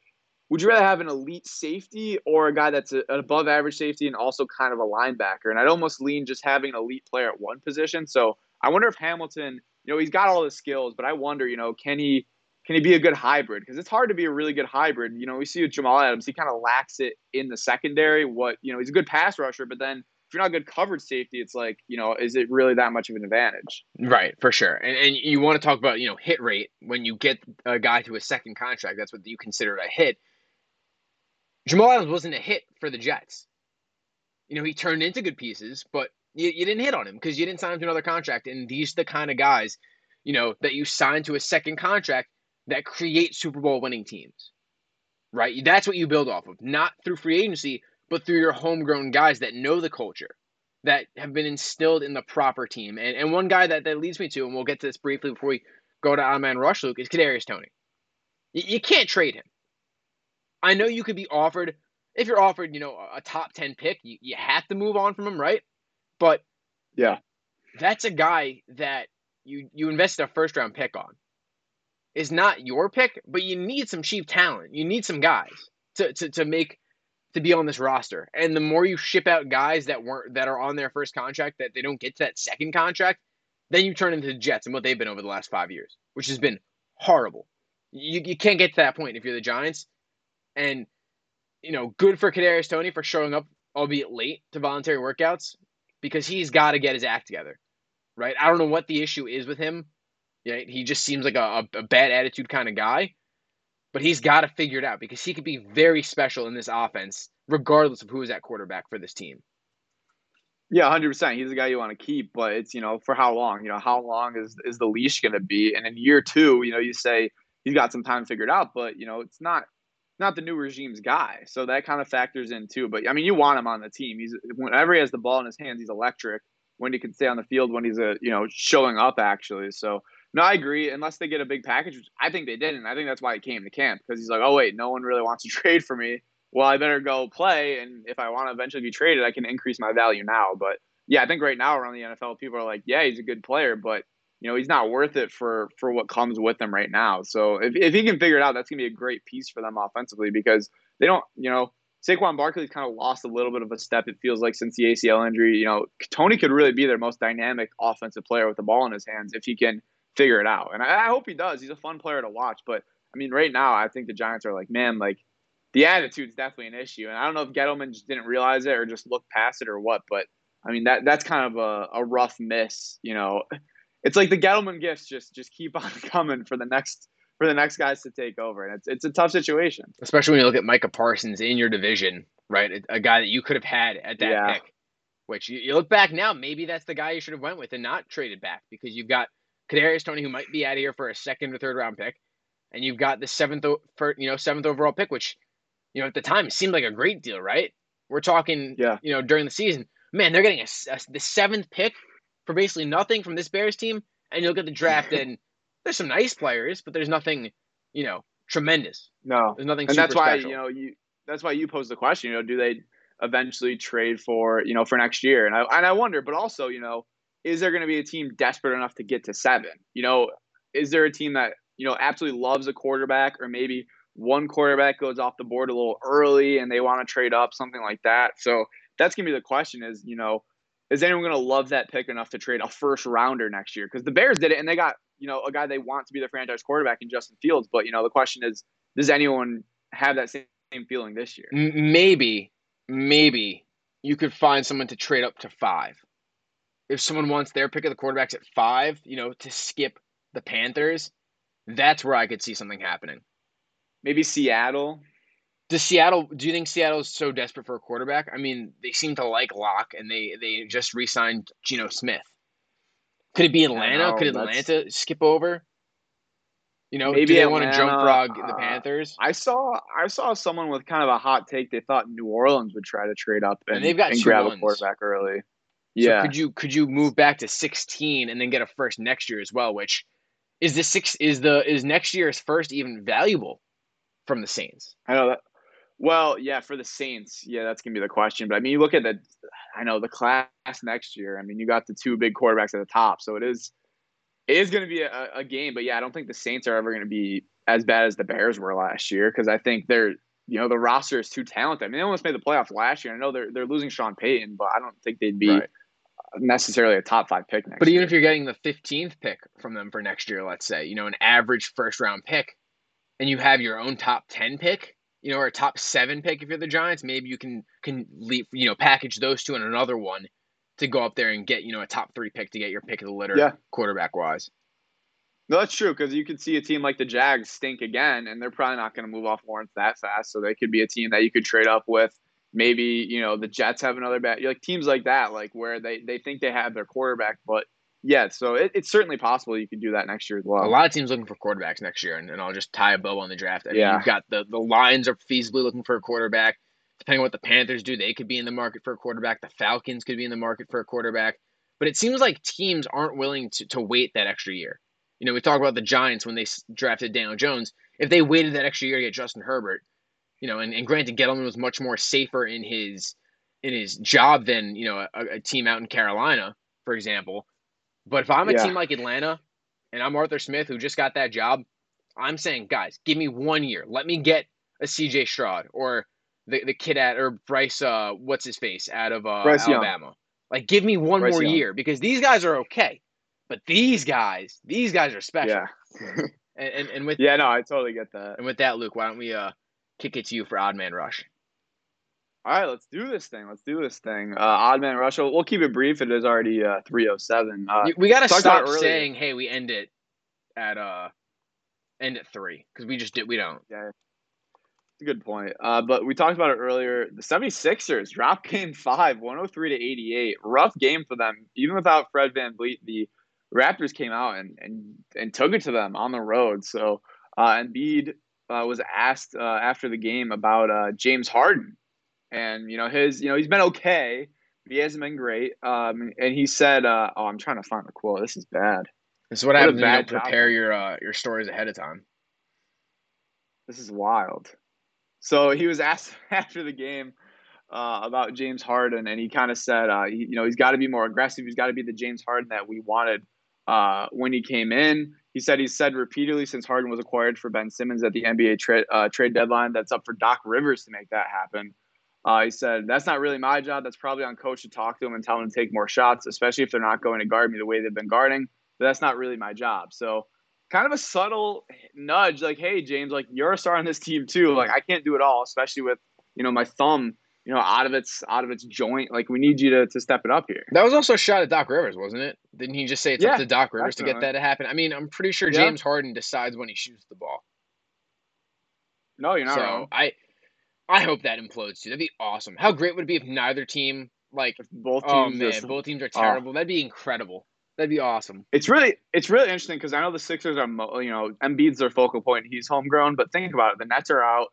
would you rather have an elite safety or a guy that's a, an above average safety and also kind of a linebacker and I'd almost lean just having an elite player at one position so I wonder if Hamilton you know he's got all the skills but I wonder you know can he can he be a good hybrid? Because it's hard to be a really good hybrid. You know, we see with Jamal Adams, he kind of lacks it in the secondary. What you know, he's a good pass rusher, but then if you're not good coverage safety, it's like you know, is it really that much of an advantage? Right, for sure. And and you want to talk about you know hit rate when you get a guy to a second contract. That's what you consider a hit. Jamal Adams wasn't a hit for the Jets. You know, he turned into good pieces, but you, you didn't hit on him because you didn't sign him to another contract. And these are the kind of guys, you know, that you sign to a second contract that create Super Bowl winning teams, right? That's what you build off of, not through free agency, but through your homegrown guys that know the culture, that have been instilled in the proper team. And, and one guy that, that leads me to, and we'll get to this briefly before we go to Odd Man Rush, Luke, is Kadarius Toney. You, you can't trade him. I know you could be offered, if you're offered, you know, a top 10 pick, you, you have to move on from him, right? But yeah, that's a guy that you you invested a first round pick on is not your pick, but you need some cheap talent. You need some guys to, to, to make to be on this roster. And the more you ship out guys that weren't that are on their first contract that they don't get to that second contract, then you turn into the Jets and what they've been over the last five years, which has been horrible. You, you can't get to that point if you're the Giants. And you know, good for Kadarius Toney for showing up, albeit late, to voluntary workouts because he's got to get his act together, right? I don't know what the issue is with him yeah, he just seems like a, a bad attitude kind of guy, but he's got to figure it out because he could be very special in this offense, regardless of who is at quarterback for this team. Yeah, hundred percent. He's the guy you want to keep, but it's you know for how long? You know how long is is the leash going to be? And in year two, you know you say he's got some time figured out, but you know it's not not the new regime's guy, so that kind of factors in too. But I mean, you want him on the team. He's whenever he has the ball in his hands, he's electric. When he can stay on the field, when he's a you know showing up actually. So no, I agree. Unless they get a big package, which I think they didn't. I think that's why he came to camp because he's like, oh wait, no one really wants to [laughs] trade for me. Well, I better go play, and if I want to eventually be traded, I can increase my value now. But yeah, I think right now around the NFL, people are like, yeah, he's a good player, but you know he's not worth it for for what comes with him right now. So if if he can figure it out, that's gonna be a great piece for them offensively because they don't, you know. Saquon Barkley's kind of lost a little bit of a step, it feels like, since the ACL injury. You know, Toney could really be their most dynamic offensive player with the ball in his hands if he can figure it out. And I, I hope he does. He's a fun player to watch. But I mean, right now, I think the Giants are like, man, like the attitude's definitely an issue. And I don't know if Gettleman just didn't realize it or just looked past it or what. But I mean, that that's kind of a, a rough miss. You know, it's like the Gettleman gifts just just keep [laughs] on coming for the next for the next guys to take over, and it's it's a tough situation. Especially when you look at Micah Parsons in your division, right? A guy that you could have had at that yeah. pick. Which you, you look back now, maybe that's the guy you should have went with and not traded back because you've got Kadarius Toney who might be out of here for a second or third round pick, and you've got the seventh, for, you know, seventh overall pick, which, you know, at the time seemed like a great deal, right? We're talking, yeah. you know, during the season, man, they're getting a, a, the seventh pick for basically nothing from this Bears team, and you look at the draft and there's some nice players, but there's nothing, you know, tremendous. No, there's nothing. And that's why special. you know you that's why you pose the question. You know, do they eventually trade for you know for next year? And I and I wonder, but also you know is there going to be a team desperate enough to get to seven? You know, is there a team that, you know, absolutely loves a quarterback or maybe one quarterback goes off the board a little early and they want to trade up, something like that? So that's going to be the question is, you know, is anyone going to love that pick enough to trade a first rounder next year? Because the Bears did it and they got, you know, a guy they want to be the franchise quarterback in Justin Fields. But, you know, the question is, does anyone have that same feeling this year. Maybe, maybe you could find someone to trade up to five. If someone wants their pick of the quarterbacks at five, you know, to skip the Panthers, that's where I could see something happening. Maybe Seattle. Does Seattle? Do you think Seattle's so desperate for a quarterback? I mean, they seem to like Lock, and they they just re-signed Geno Smith. Could it be Atlanta? know, Could that's- Atlanta skip over? You know, Maybe they want to jump frog the uh, Panthers? I saw I saw someone with kind of a hot take. They thought New Orleans would try to trade up and, And they've got and grab ones. a quarterback early. So Yeah, could you could you move back to sixteen and then get a first next year as well? Which is the six is the is next year's first even valuable from the Saints? I know that. Well, yeah, for the Saints, yeah, that's gonna be the question. But I mean, you look at the, I know the class next year. I mean, you got the two big quarterbacks at the top, so it is, it is gonna be a, a game. But yeah, I don't think the Saints are ever gonna be as bad as the Bears were last year because I think they're, you know, the roster is too talented. I mean, they almost made the playoffs last year. I know they're they're losing Sean Payton, but I don't think they'd be Right. necessarily a top five pick next. But even year. if you're getting the fifteenth pick from them for next year, let's say, you know, an average first round pick, and you have your own top ten pick, you know, or a top seven pick if you're the Giants, maybe you can can leave, you know, package those two and another one to go up there and get, you know, a top three pick to get your pick of the litter Yeah. quarterback wise. No, that's true because you could see a team like the Jags stink again, and they're probably not going to move off Lawrence that fast. So they could be a team that you could trade up with. Maybe you know the Jets have another bad like teams like that, like where they they think they have their quarterback, but yeah. So it, it's certainly possible you could do that next year as well. A lot of teams looking for quarterbacks next year, and, and I'll just tie a bow on the draft. I mean, Yeah. you've got the the Lions are feasibly looking for a quarterback. Depending on what the Panthers do, they could be in the market for a quarterback. The Falcons could be in the market for a quarterback. But it seems like teams aren't willing to, to wait that extra year. You know, we talk about the Giants when they s- drafted Daniel Jones. If they waited that extra year to get Justin Herbert, you know, and, and granted, Gettleman was much more safer in his in his job than you know a, a team out in Carolina, for example. But if I'm a Yeah. team like Atlanta and I'm Arthur Smith who just got that job, I'm saying, guys, give me one year. Let me get a CJ Stroud or the, the kid at or Bryce uh what's his face out of uh, Bryce Young. Alabama. Like give me one Bryce more Young. year because these guys are okay. But these guys, these guys are special. yeah, [laughs] And, and and with yeah. No, I totally get that. and with that, Luke, why don't we uh kick it to you for Odd Man Rush? All right, let's do this thing. Let's do this thing. Uh, Odd Man Rush. We'll keep it brief. It is already uh, three oh seven. Uh, we got to stop saying, "Hey, we end it at uh end at 3 because we just did we don't. Yeah, it's a good point. Uh, but we talked about it earlier. The 76ers dropped game five, 103 to 88. Rough game for them. Even without Fred VanVleet, the Raptors came out and, and, and took it to them on the road. So uh, Embiid uh, was asked uh, after the game about uh, James Harden. And, you know, his, you know, he's been okay. But he hasn't been great. Um, and he said, uh, oh, I'm trying to find the quote. This is bad. This is what, What happens when you don't job. prepare your uh your stories ahead of time. This is wild. So he was asked [laughs] after the game uh, about James Harden, and he kind of said, uh, he, you know, he's got to be more aggressive. He's got to be the James Harden that we wanted uh, when he came in. He said he's said repeatedly since Harden was acquired for Ben Simmons at the NBA tra- uh, trade deadline that's up for Doc Rivers to make that happen. Uh, he said that's not really my job. That's probably on coach to talk to him and tell him to take more shots, especially if they're not going to guard me the way they've been guarding. But that's not really my job. So kind of a subtle nudge, like, hey, James, like you're a star on this team too. Like I can't do it all, especially with you know my thumb, you know, out of its out of its joint. Like we need you to to step it up here. That was also a shot at Doc Rivers, wasn't it? Didn't he just say it's Yeah, up to Doc Rivers to get that to happen? I mean, I'm pretty sure Yeah. James Harden decides when he shoots the ball. No, you're not so wrong. I I hope that implodes too. That'd be awesome. How great would it be if neither team like If both teams oh man, just- both teams are oh. terrible. That'd be incredible. That'd be awesome. it's really it's really interesting because I know the Sixers are mo- you know Embiid's their focal point. He's homegrown, but think about it: the Nets are out.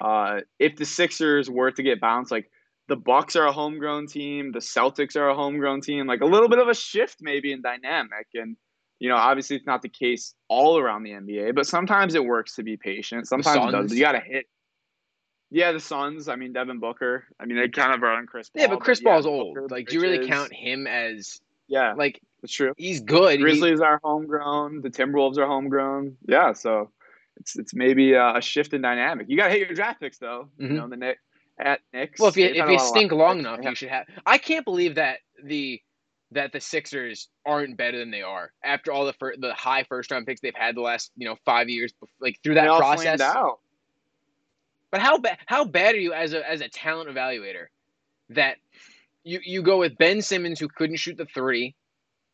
Uh, if the Sixers were to get bounced, like the Bucks are a homegrown team, the Celtics are a homegrown team. Like a little bit of a shift maybe in dynamic, and you know obviously it's not the case all around the NBA, but sometimes it works to be patient. Sometimes it does. You got to hit. Yeah, the Suns. I mean, Devin Booker. I mean, they kind of are on Chris. Paul, Yeah, but Chris yeah, Paul's old. Booker, Like, do you really count him as Yeah, like that's true. he's good? He- Grizzlies are homegrown. The Timberwolves are homegrown. Yeah, so it's it's maybe a, a shift in dynamic. You got to hit your draft picks though. Mhm. You know the Nick at Knicks. Well, if you if you stink long enough, Yeah. you should have. I can't believe that the that the Sixers aren't better than they are after all the fir- the high first round picks they've had the last you know five years, like through that process. out. But how bad how bad are you as a as a talent evaluator that you you go with Ben Simmons who couldn't shoot the three,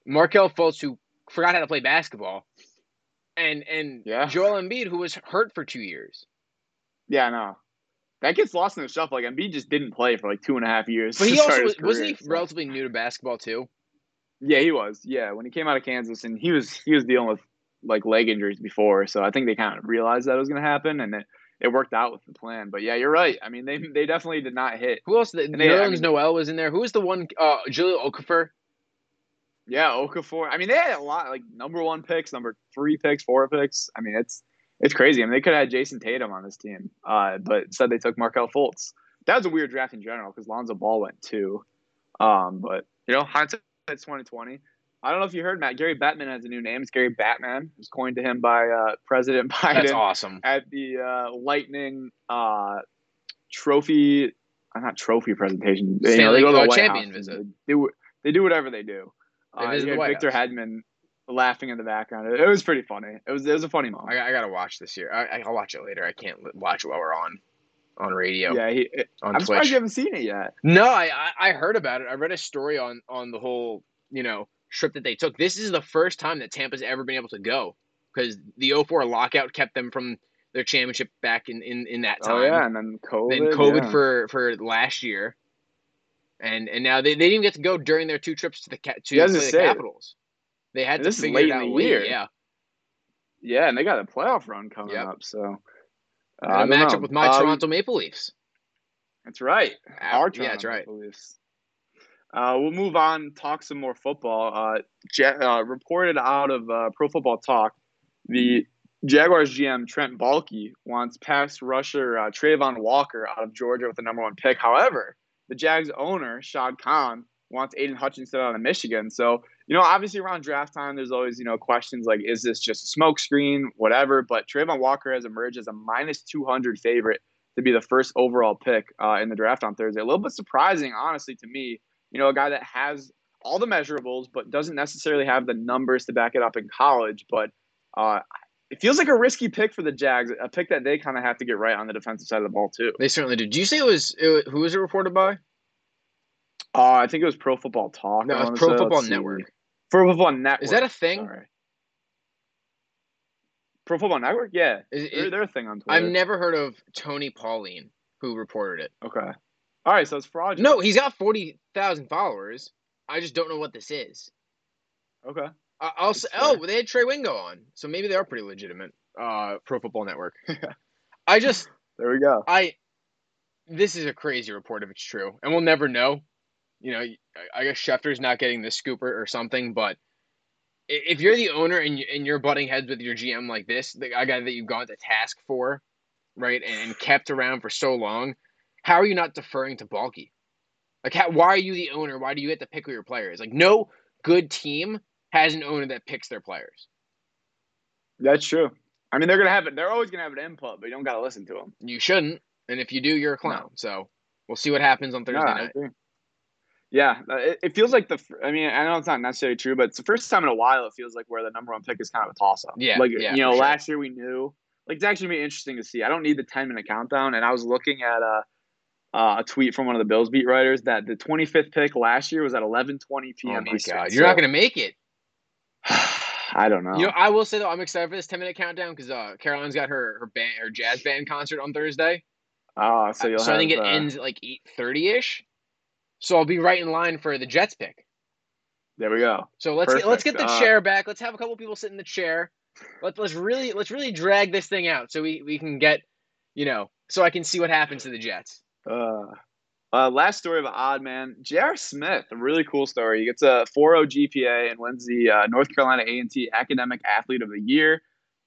Markelle Fultz who forgot how to play basketball, and and Yeah. Joel Embiid who was hurt for two years. Yeah, no. That gets lost in the shuffle. Like Embiid just didn't play for like two and a half years. But he also was, wasn't he so- relatively new to basketball too? Yeah, he was. Yeah, when he came out of Kansas, and he was he was dealing with like leg injuries before, so I think they kind of realized that was going to happen, and it, it worked out with the plan. But yeah, you're right. I mean, they they definitely did not hit. Who else? The, they- I mean- Noel was in there. Who was the one? Uh, Jahlil Okafor. Yeah, Okafor. I mean, they had a lot like number one picks, number three picks, four picks. I mean, it's it's crazy. I mean, they could have had Jayson Tatum on this team, uh, but instead they took Markelle Fultz. That was a weird draft in general because Lonzo Ball went too. Um, but you know, hindsight's twenty twenty. I don't know if you heard Matt. Gary Batman has a new name. It's Gary Batman. It was coined to him by uh, President [laughs] Biden That's awesome. at the uh, Lightning uh, trophy, uh, not trophy presentation. You know, they go to the White champion House visit. They do, they do whatever they do. They Uh, the Victor House. Hedman laughing in the background. It, it was pretty funny. It was it was a funny moment. I, I gotta watch this year. I, I'll watch it later. I can't watch it while we're on on radio yeah, he, it- on I'm surprised you haven't seen it yet. No, I, I I heard about it. I read a story on on the whole you know trip that they took. This is the first time that Tampa's ever been able to go because the 04 lockout kept them from their championship back in in, in that time. Oh yeah, and then COVID. then COVID yeah. for for last year, and and now they, they didn't even get to go during their two trips to the to Yeah, I was play gonna the say. Capitals. They had to this is figure late it in out the late. year. Yeah, yeah, and they got a playoff run coming Yep. up. So uh, a matchup know. with my Uh, Toronto Maple Leafs. That's right. Our yeah, that's right. Maple Leafs. Uh, we'll move on. Talk some more football. Uh, Ja- uh, reported out of uh, Pro Football Talk, the Jaguars GM Trent Baalke wants pass rusher uh, Travon Walker out of Georgia with the number one pick. However, the Jags owner Shad Khan wants Aidan Hutchinson out of Michigan. So you know, obviously around draft time, there's always you know questions like, is this just a smokescreen, whatever. But Travon Walker has emerged as a minus 200 favorite to be the first overall pick uh, in the draft on Thursday. A little bit surprising, honestly, to me. You know, a guy that has all the measurables, but doesn't necessarily have the numbers to back it up in college. But uh, it feels like a risky pick for the Jags, a pick that they kind of have to get right on the defensive side of the ball too. They certainly did. Did you say it was, it was who was it reported by? Uh, I think it was Pro Football Talk. No, Pro say. Football Let's see. Network. Pro Football Network. Is that a thing? Sorry. Pro Football Network? Yeah, Is, they're, they're a thing on Twitter. I've never heard of Tony Pauline who reported it. Okay. All right, so it's fraudulent. No, he's got forty thousand followers. I just don't know what this is. Okay. I- I'll say, oh, they had Trey Wingo on, so maybe they are pretty legitimate. Uh, Pro Football Network. [laughs] I just, [laughs] There we go. I, this is a crazy report if it's true, and we'll never know. You know, I- guess Schefter's not getting the scooper or something, but if you're the owner and and you're butting heads with your GM like this, the guy that you've gone to task for, right, and kept around for so long, how are you not deferring to Baalke? Like, how, why are you the owner? Why do you get to pick who your players? Like, no good team has an owner that picks their players. That's true. I mean, they're gonna have it. They're always gonna have an input, but you don't gotta listen to them. You shouldn't, and if you do, you're a clown. So we'll see what happens on Thursday No, night. Yeah, uh, it, it feels like the. I mean, I know it's not necessarily true, but it's the first time in a while it feels like where the number one pick is kind of a toss up. Yeah, like yeah, you know, sure. last year we knew. Like it's actually gonna be interesting to see. I don't need the ten minute countdown, and I was looking at a uh, a tweet from one of the Bills beat writers that the 25th pick last year was at 11:20 Oh p.m. my Eastern. god, you're not gonna make it. [sighs] I don't know. You know, I will say though, I'm excited for this 10 minute countdown because uh, Caroline's got her her band, her jazz band concert on Thursday. Oh, so you'll so have. I think it uh, ends at like 8:30 ish. So I'll be right in line for the Jets pick. There we go. So let's get, let's get the Uh, chair back. Let's have a couple people sit in the chair. Let's let's really let's really drag this thing out so we we can get, you know, so I can see what happens to the Jets. Uh, uh, last story of an odd man, J.R. Smith, a really cool story. He gets a 4.0 GPA and wins the uh, North Carolina A&T Academic Athlete of the Year.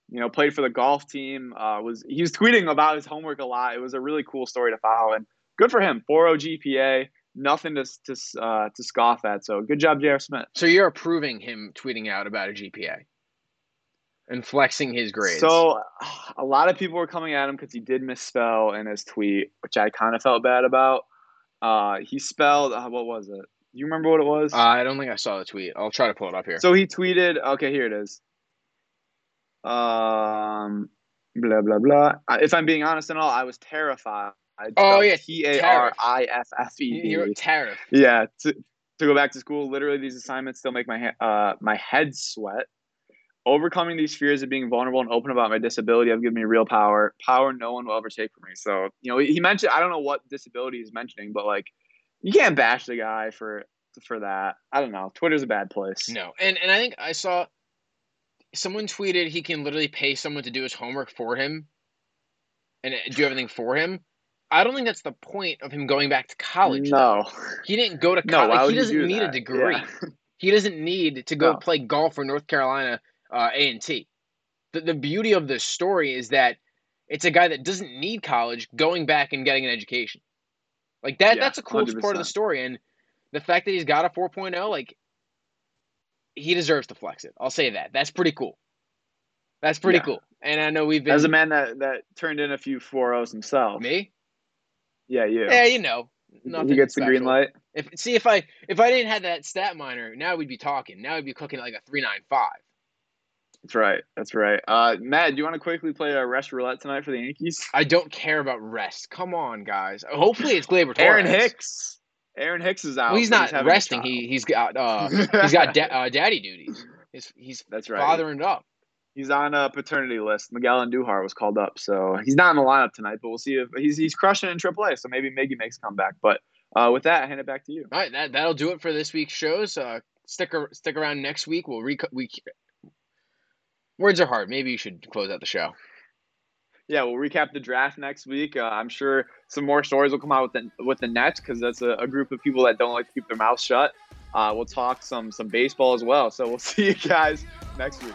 You know, played for the golf team. Uh, was he was tweeting about his homework a lot. It was a really cool story to follow, and good for him. 4.0 GPA, nothing to to uh, to scoff at. So good job, J.R. Smith. So you're approving him tweeting out about a GPA and flexing his grades. So a lot of people were coming at him because he did misspell in his tweet, which I kind of felt bad about. Uh, he spelled uh, what was it? You remember what it was? uh, I don't think I saw the tweet. I'll try to pull it up here. So he tweeted. Okay, here it is. Um, blah blah blah. Uh, If I'm being honest and all, I was terrified. Oh, yeah, T A R I F F E You're D. tariff. Yeah, to, to go back to school. Literally, these assignments still make my uh my head sweat. Overcoming these fears of being vulnerable and open about my disability have given me real power. Power no one will ever take from me. So you know, he mentioned I don't know what disability he's mentioning, but like you can't bash the guy for for that. I don't know. Twitter's a bad place. No, and and I think I saw someone tweeted he can literally pay someone to do his homework for him and uh, do everything for him. I don't think that's the point of him going back to college. No. He didn't go to No, college. why he doesn't do need a degree. Yeah. [laughs] He doesn't need to go No. play golf for North Carolina uh, A and T. The the beauty of this story is that it's a guy that doesn't need college going back and getting an education. Like that Yeah, that's a cool part of the story and the fact that he's got a 4.0 like he deserves to flex it. I'll say that. That's pretty cool. That's pretty Yeah. cool. And I know we've been As a man that that turned in a few 4-0s himself. me. Yeah, you. Yeah, you know. Nothing he gets the green light. If see if I if I didn't have that stat minor, now we'd be talking. Now we'd be cooking at like a 395. That's right. That's right. Uh, Matt, do you want to quickly play a rest roulette tonight for the Yankees? I don't care about rest. Come on, guys. Hopefully it's Gleyber [laughs] Torres. Aaron Hicks. Aaron Hicks is out. Well, he's not a resting. He he's got uh [laughs] he's got da- uh, daddy duties. He's he's That's right. fathering up. He's on a paternity list. Miguel Andujar was called up, so he's not in the lineup tonight. But we'll see if he's he's crushing in AAA. So maybe Miggy makes a comeback. But uh, with that, I hand it back to you. All right, that that'll do it for this week's shows. Uh, stick stick around next week. We'll rec- we words are hard. Maybe you should close out the show. Yeah, we'll recap the draft next week. Uh, I'm sure some more stories will come out with the with the Nets because that's a, a group of people that don't like to keep their mouths shut. Uh, we'll talk some some baseball as well. So we'll [laughs] see you guys next week.